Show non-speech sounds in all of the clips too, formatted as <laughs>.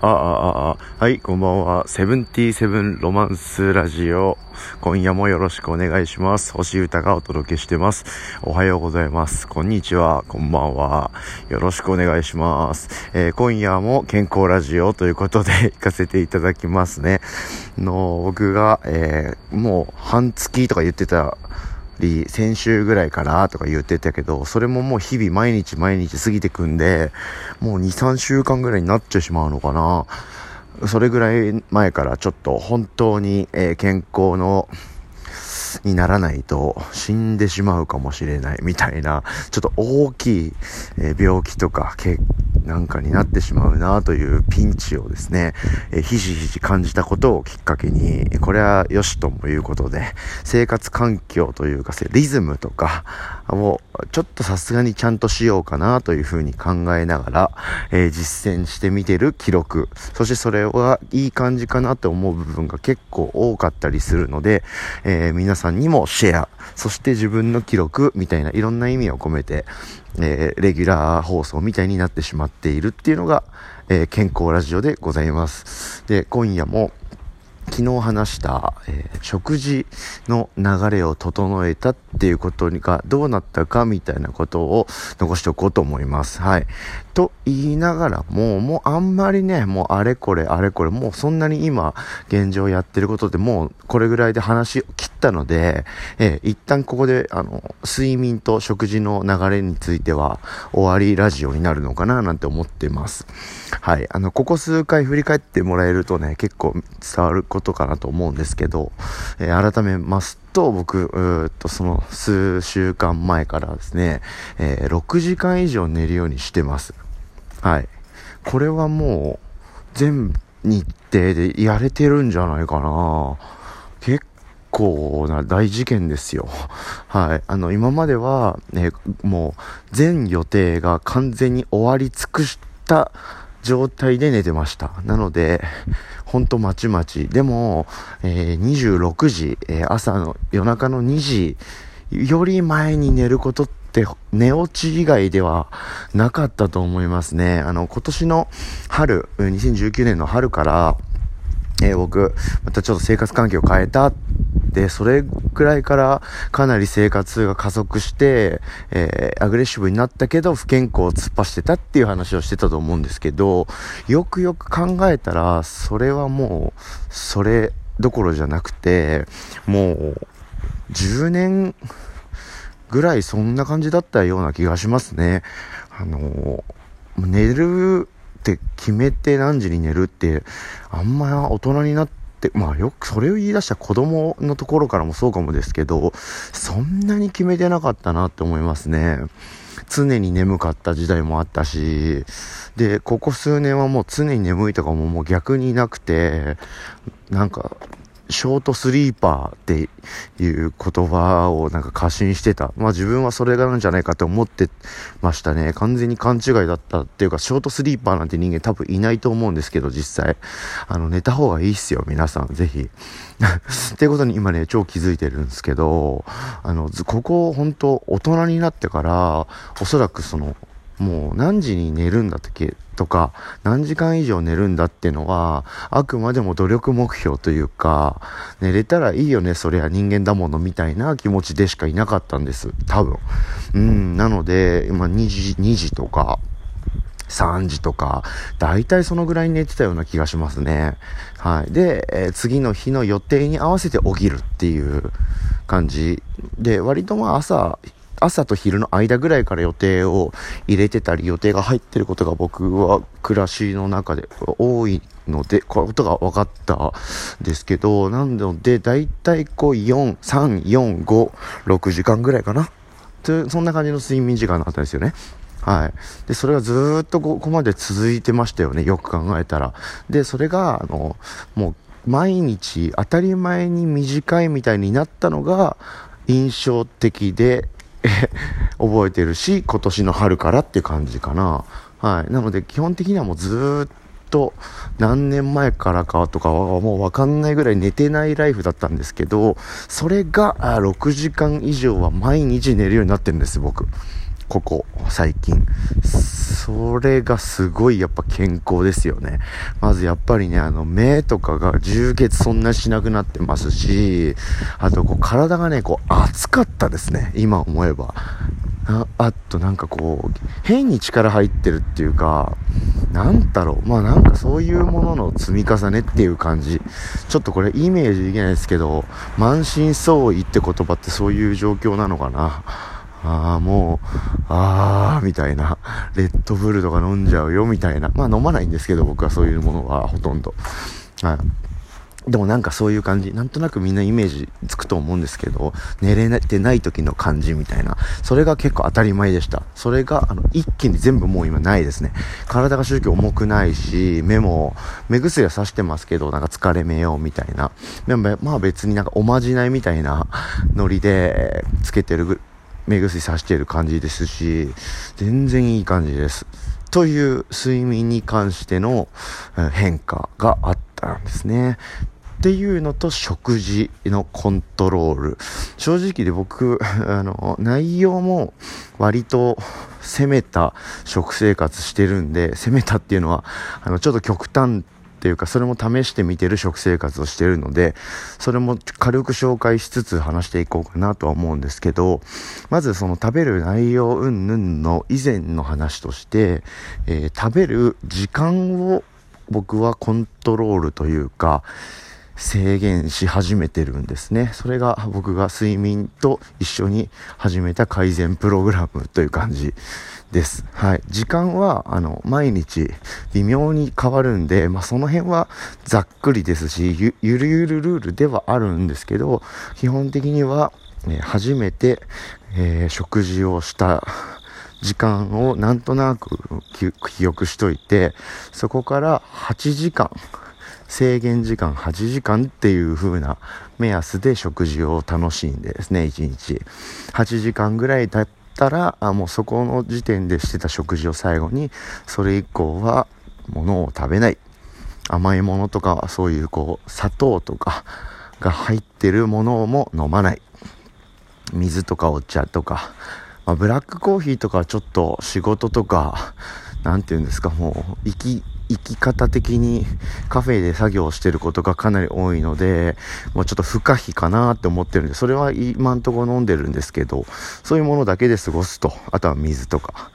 あ、あ、ああ、はい、こんばんは。セブンティーセブンロマンスラジオ。今夜もよろしくお願いします。星歌がお届けしてます。おはようございます。こんにちは。こんばんは。よろしくお願いします。えー、今夜も健康ラジオということで <laughs> 行かせていただきますね。の、僕が、えー、もう半月とか言ってたり、先週ぐらいからとか言ってたけど、それももう日々毎日毎日過ぎてくんで、もう2、3週間ぐらいになっちゃしまうのかな。それぐらい前からちょっと本当に、えー、健康の、にならないと死んでしまうかもしれないみたいな、ちょっと大きい、えー、病気とか、なんかになってしまうなというピンチをですね、え、ひしひし感じたことをきっかけに、これは良しともいうことで、生活環境というか、リズムとかをちょっとさすがにちゃんとしようかなというふうに考えながら、えー、実践してみてる記録、そしてそれはいい感じかなと思う部分が結構多かったりするので、えー、皆さんにもシェア、そして自分の記録みたいないろんな意味を込めて、えー、レギュラー放送みたいになってしまっているっていうのが、えー、健康ラジオでございます。で、今夜も、昨日話した、えー、食事の流れを整えたっていうことがどうなったかみたいなことを残しておこうと思います。はい。と言いながらも、もうあんまりね、もうあれこれあれこれ、もうそんなに今現状やってることでもうこれぐらいで話を切ったので、えー、一旦ここであの、睡眠と食事の流れについては終わりラジオになるのかななんて思ってます。はい。あの、ここ数回振り返ってもらえるとね、結構伝わることことかなと思うんですけど、えー、改めますと、僕、っとその数週間前からですね、えー、6時間以上寝るようにしてます。はい。これはもう、全日程でやれてるんじゃないかな。結構な大事件ですよ。はい。あの、今までは、ね、もう、全予定が完全に終わり尽くした状態で寝てました。なので、本当まちまち。でも、えー、26時、えー、朝の夜中の2時より前に寝ることって寝落ち以外ではなかったと思いますね。あの、今年の春、2019年の春から、えー、僕、またちょっと生活環境を変えたで、それくらいからかなり生活が加速して、えー、アグレッシブになったけど不健康を突っ走ってたっていう話をしてたと思うんですけど、よくよく考えたら、それはもう、それどころじゃなくて、もう、10年ぐらいそんな感じだったような気がしますね。あの、寝るって決めて何時に寝るって、あんま大人になって、まあよくそれを言い出した子供のところからもそうかもですけど、そんなに決めてなかったなって思いますね。常に眠かった時代もあったし、で、ここ数年はもう常に眠いとかももう逆になくて、なんか、ショートスリーパーっていう言葉をなんか過信してた。まあ自分はそれがなんじゃないかって思ってましたね。完全に勘違いだったっていうか、ショートスリーパーなんて人間多分いないと思うんですけど、実際。あの、寝た方がいいっすよ、皆さん、ぜひ。<laughs> っていうことに今ね、超気づいてるんですけど、あの、ここ本当大人になってから、おそらくその、もう何時に寝るんだっけとか、何時間以上寝るんだってのは、あくまでも努力目標というか、寝れたらいいよね、そりゃ人間だものみたいな気持ちでしかいなかったんです。多分。うん、なので、今2時、2時とか、3時とか、だいたいそのぐらい寝てたような気がしますね。はい。で、えー、次の日の予定に合わせて起きるっていう感じで、割とまあ朝、朝と昼の間ぐらいから予定を入れてたり、予定が入ってることが僕は暮らしの中で多いので、こういうことが分かったんですけど、なので、だいたいこう4、3、4、5、6時間ぐらいかな？そんな感じの睡眠時間だったんですよね。はい。で、それがずっとここまで続いてましたよね。よく考えたら。で、それが、あの、もう、毎日当たり前に短いみたいになったのが印象的で、<laughs> 覚えてるし、今年の春からっていう感じかな。はい。なので、基本的にはもうずっと何年前からかとかはもうわかんないぐらい寝てないライフだったんですけど、それが6時間以上は毎日寝るようになってるんです、僕。ここ最近。それがすごいやっぱ健康ですよね。まずやっぱりね、あの目とかが充血そんなしなくなってますし、あとこう体がね、こう熱かったですね。今思えば。ああとなんかこう、変に力入ってるっていうか、なんだろう、まあなんかそういうものの積み重ねっていう感じ。ちょっとこれイメージできないですけど、満身創痍って言葉ってそういう状況なのかな。ああ、もう、ああ、みたいな。レッドブルとか飲んじゃうよ、みたいな。まあ飲まないんですけど、僕はそういうものはほとんど。はい。でもなんかそういう感じ、なんとなくみんなイメージつくと思うんですけど、寝れてない時の感じみたいな、それが結構当たり前でした。それが、あの、一気に全部もう今ないですね。体が正直重くないし、目も、目薬はさしてますけど、なんか疲れ目よみたいな。でも、まあ別になんかおまじないみたいなノリでつけてる目薬さしている感じですし、全然いい感じです。という睡眠に関しての変化があったんですね。っていうのと食事のコントロール。正直で僕、<laughs> あの、内容も割と攻めた食生活してるんで、攻めたっていうのは、あの、ちょっと極端っていうか、それも試してみてる食生活をしているので、それも軽く紹介しつつ話していこうかなとは思うんですけど、まずその食べる内容云々の以前の話として、えー、食べる時間を僕はコントロールというか、制限し始めてるんですね。それが僕が睡眠と一緒に始めた改善プログラムという感じです。はい。時間は、あの、毎日微妙に変わるんで、まあ、その辺はざっくりですし、ゆ、るゆるルールではあるんですけど、基本的には、初めて、えー、食事をした時間をなんとなく記憶しといて、そこから8時間、制限時間8時間っていう風な目安で食事を楽しんでですね、1日。8時間ぐらい経ったら、あもうそこの時点でしてた食事を最後に、それ以降は物を食べない。甘いものとか、そういうこう、砂糖とかが入ってるものも飲まない。水とかお茶とか、まあ、ブラックコーヒーとかちょっと仕事とか、何て言うんですか、もう、生き、生き方的にカフェで作業してることがかなり多いので、もうちょっと不可避かなって思ってるんで、それは今んとこ飲んでるんですけど、そういうものだけで過ごすと、あとは水とか。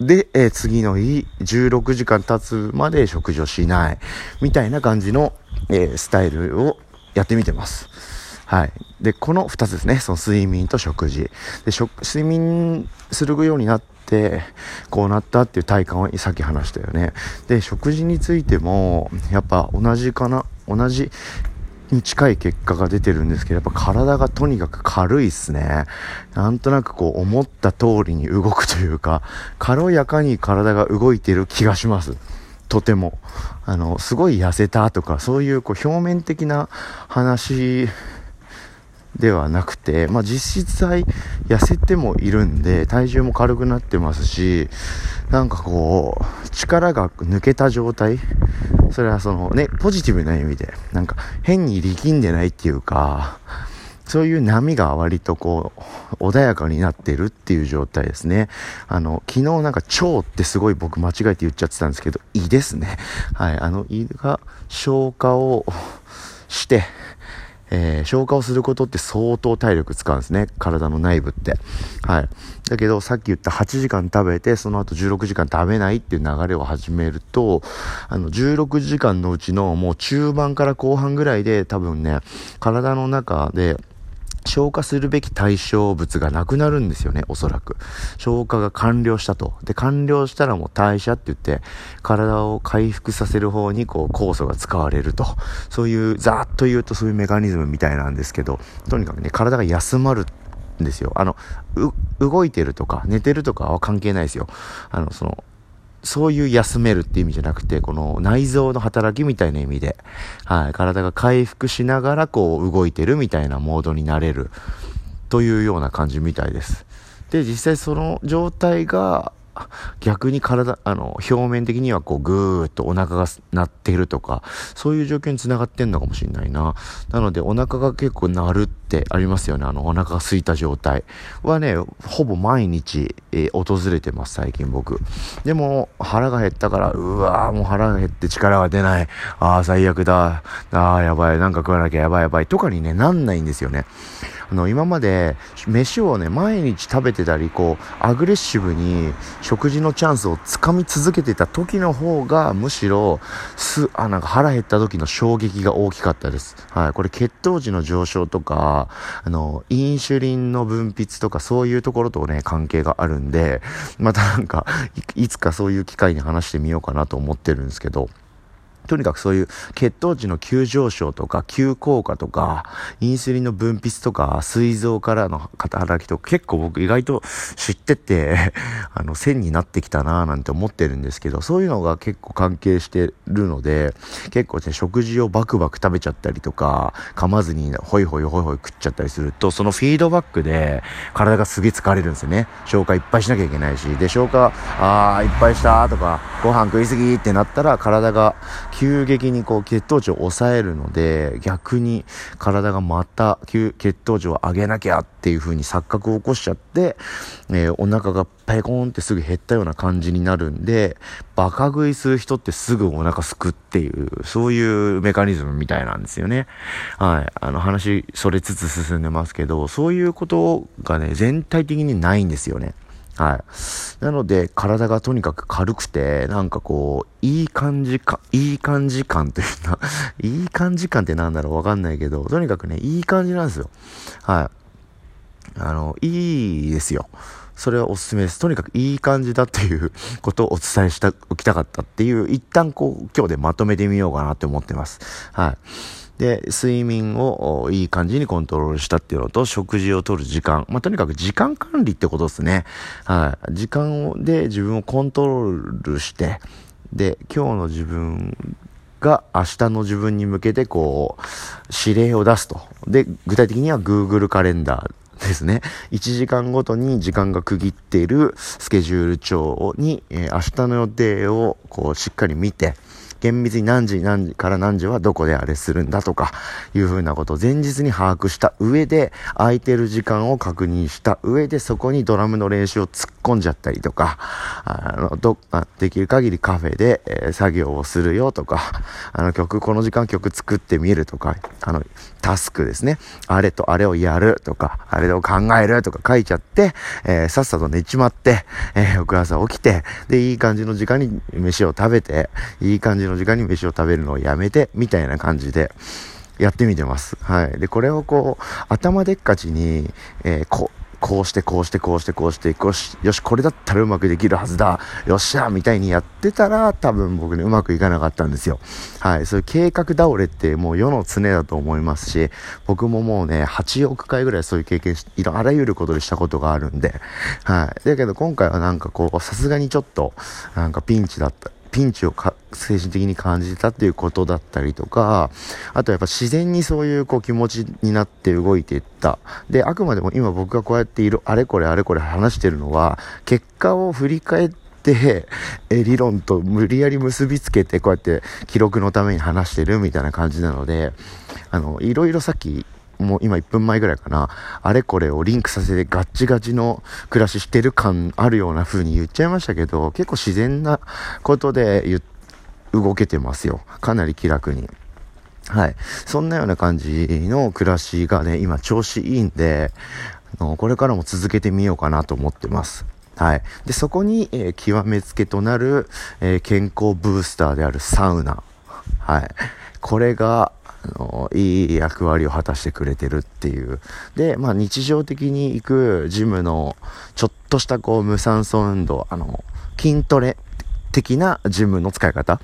で、えー、次の日、16時間経つまで食事をしない、みたいな感じの、えー、スタイルをやってみてます。はい。で、この2つですね。その睡眠と食事。で、睡眠するようになって、こうなったっていう体感をさっき話したよね。で、食事についても、やっぱ同じかな、同じに近い結果が出てるんですけど、やっぱ体がとにかく軽いっすね。なんとなくこう思った通りに動くというか、軽やかに体が動いてる気がします。とても。あの、すごい痩せたとか、そういうこう表面的な話ではなくて、まあ、実質際痩せてもいるんで、体重も軽くなってますし、なんかこう、力が抜けた状態それはそのね、ポジティブな意味で、なんか変に力んでないっていうか、そういう波が割とこう、穏やかになってるっていう状態ですね。あの、昨日なんか腸ってすごい僕間違えて言っちゃってたんですけど、胃ですね。はい、あの胃が消化をして、えー、消化をすることって相当体力使うんですね。体の内部って。はい。だけど、さっき言った8時間食べて、その後16時間食べないっていう流れを始めると、あの、16時間のうちのもう中盤から後半ぐらいで多分ね、体の中で、消化するべき対象物がなくなるんですよね、おそらく。消化が完了したと。で、完了したらもう代謝って言って、体を回復させる方にこう酵素が使われると。そういう、ざーっと言うとそういうメカニズムみたいなんですけど、とにかくね、体が休まるんですよ。あの、動いてるとか寝てるとかは関係ないですよ。あの、その、そういう休めるっていう意味じゃなくて、この内臓の働きみたいな意味で、はい、体が回復しながらこう動いてるみたいなモードになれるというような感じみたいです。で、実際その状態が、逆に体、あの、表面的にはこう、ぐーっとお腹が鳴ってるとか、そういう状況につながってんのかもしれないな。なので、お腹が結構鳴るってありますよね。あの、お腹が空いた状態はね、ほぼ毎日、えー、訪れてます、最近僕。でも、腹が減ったから、うわーもう腹が減って力が出ない。あー、最悪だ。あー、やばい。なんか食わなきゃやばいやばい。とかにね、なんないんですよね。あの、今まで、飯をね、毎日食べてたり、こう、アグレッシブに食事のチャンスをつかみ続けてた時の方が、むしろ、す、あ、なんか腹減った時の衝撃が大きかったです。はい。これ血糖値の上昇とか、あの、インシュリンの分泌とか、そういうところとね、関係があるんで、またなんかい、いつかそういう機会に話してみようかなと思ってるんですけど、とにかくそういう血糖値の急上昇とか急降下とか、インスリンの分泌とか、膵臓からの働きとか、結構僕意外と知ってて、<laughs> あの、線になってきたなぁなんて思ってるんですけど、そういうのが結構関係してるので、結構ね、食事をバクバク食べちゃったりとか、噛まずにホイホイホイホイ食っちゃったりすると、そのフィードバックで体がすげえ疲れるんですよね。消化いっぱいしなきゃいけないし、で、消化、あー、いっぱいしたとか、ご飯食いすぎってなったら体が急激にこう血糖値を抑えるので、逆に体がまた血糖値を上げなきゃっていう風に錯覚を起こしちゃって、えー、お腹がペコーンってすぐ減ったような感じになるんで、バカ食いする人ってすぐお腹すくっていう、そういうメカニズムみたいなんですよね。はい。あの話、それつつ進んでますけど、そういうことがね、全体的にないんですよね。はい。なので、体がとにかく軽くて、なんかこう、いい感じか、いい感じ感というの <laughs> いい感じ感ってなんだろうわかんないけど、とにかくね、いい感じなんですよ。はい。あの、いいですよ。それはおすすめです。とにかくいい感じだっていう <laughs> ことをお伝えしておきたかったっていう、一旦こう、今日でまとめてみようかなって思ってます。はい。で、睡眠をいい感じにコントロールしたっていうのと、食事をとる時間。まあ、とにかく時間管理ってことですね。はい。時間で自分をコントロールして、で、今日の自分が明日の自分に向けてこう、指令を出すと。で、具体的には Google カレンダーですね。1時間ごとに時間が区切っているスケジュール帳に、えー、明日の予定をこうしっかり見て、厳密に何時何時から何時はどこであれするんだとか、いうふうなことを前日に把握した上で、空いてる時間を確認した上で、そこにドラムの練習を突っ込んじゃったりとか、あの、ど、あできる限りカフェで、え、作業をするよとか、あの曲、この時間曲作ってみるとか、あの、タスクですね。あれとあれをやるとか、あれを考えるとか書いちゃって、えー、さっさと寝ちまって、えー、翌朝起きて、で、いい感じの時間に飯を食べて、いい感じのの時間に飯を食べるのをやめて、みたいな感じで、やってみてます。はい。で、これをこう、頭でっかちに、えー、ここうしてこうしてこうしてこうしてよしよしこれだったらうまくできるはずだ。よっしゃみたいにやってたら多分僕ねうまくいかなかったんですよ。はい。そういう計画倒れってもう世の常だと思いますし僕ももうね8億回ぐらいそういう経験しいろあらゆることでしたことがあるんで。はい。だけど今回はなんかこうさすがにちょっとなんかピンチだった。ピンチを精神的に感じたっていうことだったりとか、あとやっぱ自然にそういうこう気持ちになって動いていった。で、あくまでも今僕がこうやっている、あれこれあれこれ話してるのは、結果を振り返って、<laughs> え理論と無理やり結びつけてこうやって記録のために話してるみたいな感じなので、あの、いろいろさっきもう今1分前ぐらいかな、あれこれをリンクさせてガッチガチの暮らししてる感あるような風に言っちゃいましたけど、結構自然なことで動けてますよ。かなり気楽に。はい。そんなような感じの暮らしがね、今調子いいんで、あのこれからも続けてみようかなと思ってます。はい。で、そこに、えー、極めつけとなる、えー、健康ブースターであるサウナ。はい。これが、あの、いい役割を果たしてくれてるっていう。で、まあ日常的に行くジムのちょっとしたこう無酸素運動、あの、筋トレ的なジムの使い方。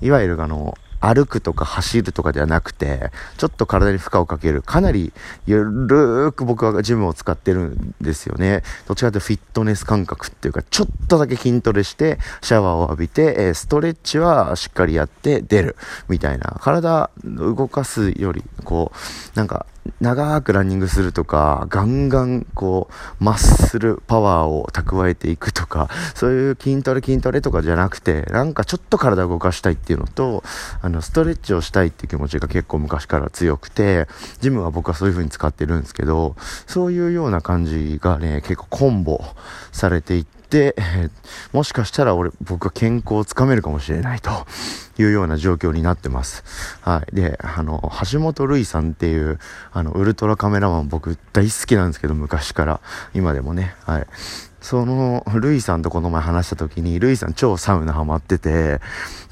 いわゆるあの、歩くとか走るとかではなくて、ちょっと体に負荷をかける、かなりゆるーく僕はジムを使ってるんですよね。どっちかというとフィットネス感覚っていうか、ちょっとだけ筋トレして、シャワーを浴びて、えストレッチはしっかりやって出る、みたいな。体動かすより、こう、なんか、長くランニングするとか、ガンガンこう、マッスルパワーを蓄えていくとか、そういう筋トレ筋トレとかじゃなくて、なんかちょっと体を動かしたいっていうのと、あの、ストレッチをしたいっていう気持ちが結構昔から強くて、ジムは僕はそういう風に使ってるんですけど、そういうような感じがね、結構コンボされていって、<laughs> もしかしたら俺、僕は健康をつかめるかもしれないというような状況になってます。はい。で、あの、橋本瑠衣さんっていう、あの、ウルトラカメラマン僕大好きなんですけど、昔から、今でもね、はい。その、ルイさんとこの前話した時に、ルイさん超サウナハマってて、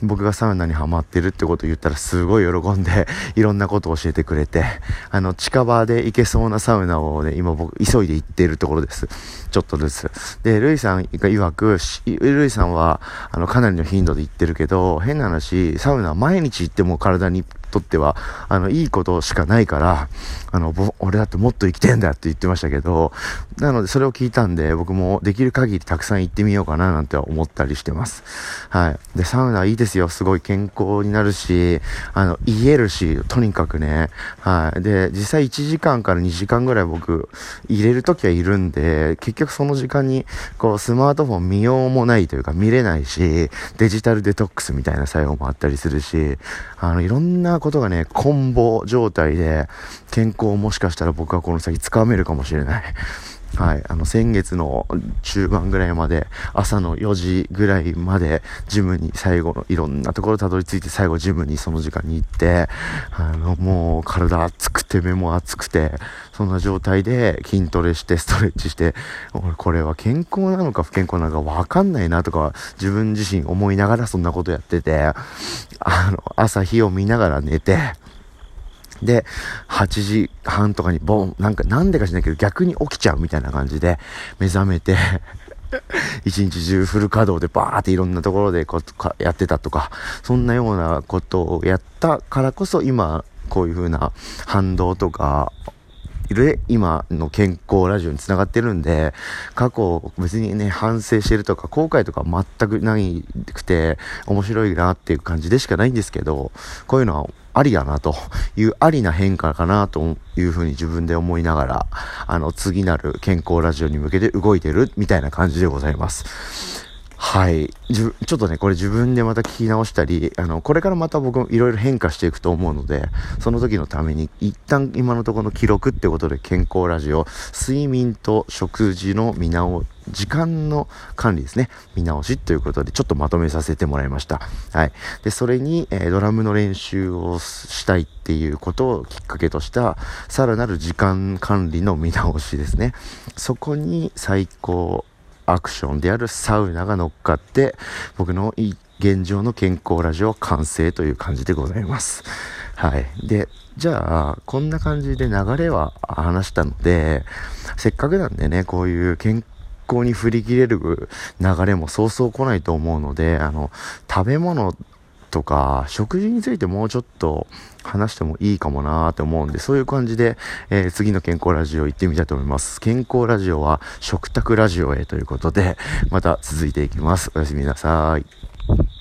僕がサウナにハマってるってことを言ったらすごい喜んで、いろんなことを教えてくれて、あの、近場で行けそうなサウナをね、今僕、急いで行っているところです。ちょっとずつ。で、ルイさんが曰く、ルイさんは、あの、かなりの頻度で行ってるけど、変な話、サウナ毎日行っても体にとっては、あの、いいことしかないから、あの、俺だってもっと生きてんだって言ってましたけど、なのでそれを聞いたんで、僕もできる限りたくさん行ってみようかななんて思ったりしてます。はい。で、サウナいいですよ。すごい健康になるし、あの、癒えるし、とにかくね。はい。で、実際1時間から2時間ぐらい僕、入れるときはいるんで、結局その時間に、こう、スマートフォン見ようもないというか見れないし、デジタルデトックスみたいな作用もあったりするし、あの、いろんなことがね、コンボ状態で、健康をもしかしたら僕はこの先つかめるかもしれない。はい。あの、先月の中盤ぐらいまで、朝の4時ぐらいまで、ジムに最後の、いろんなところたどり着いて、最後ジムにその時間に行って、あの、もう体熱くて、目も熱くて、そんな状態で筋トレして、ストレッチして、俺これは健康なのか不健康なのかわかんないなとか、自分自身思いながらそんなことやってて、あの、朝日を見ながら寝て、で、8時半とかにボン、なんかなんでかしないけど逆に起きちゃうみたいな感じで目覚めて <laughs> 一日中フル稼働でバーっていろんなところでこうやってたとか、そんなようなことをやったからこそ今、こういう風な反動とか、で、今の健康ラジオにつながってるんで、過去別にね、反省してるとか、後悔とか全くないくて、面白いなっていう感じでしかないんですけど、こういうのはありやなというありな変化かなというふうに自分で思いながら、あの、次なる健康ラジオに向けて動いてるみたいな感じでございます。はい。ちょっとね、これ自分でまた聞き直したり、あの、これからまた僕もいろいろ変化していくと思うので、その時のために、一旦今のところの記録ってことで健康ラジオ、睡眠と食事の見直時間の管理ですね。見直しということで、ちょっとまとめさせてもらいました。はい。で、それに、えー、ドラムの練習をしたいっていうことをきっかけとした、さらなる時間管理の見直しですね。そこに最高アクションであるサウナが乗っかって、僕の現状の健康ラジオ完成という感じでございます。はい。で、じゃあ、こんな感じで流れは話したので、せっかくなんでね、こういう健康に振り切れる流れもそうそう来ないと思うので、あの、食べ物とか、食事についてもうちょっと話してもいいかもなーって思うんで、そういう感じで、えー、次の健康ラジオ行ってみたいと思います。健康ラジオは食卓ラジオへということで、また続いていきます。おやすみなさい。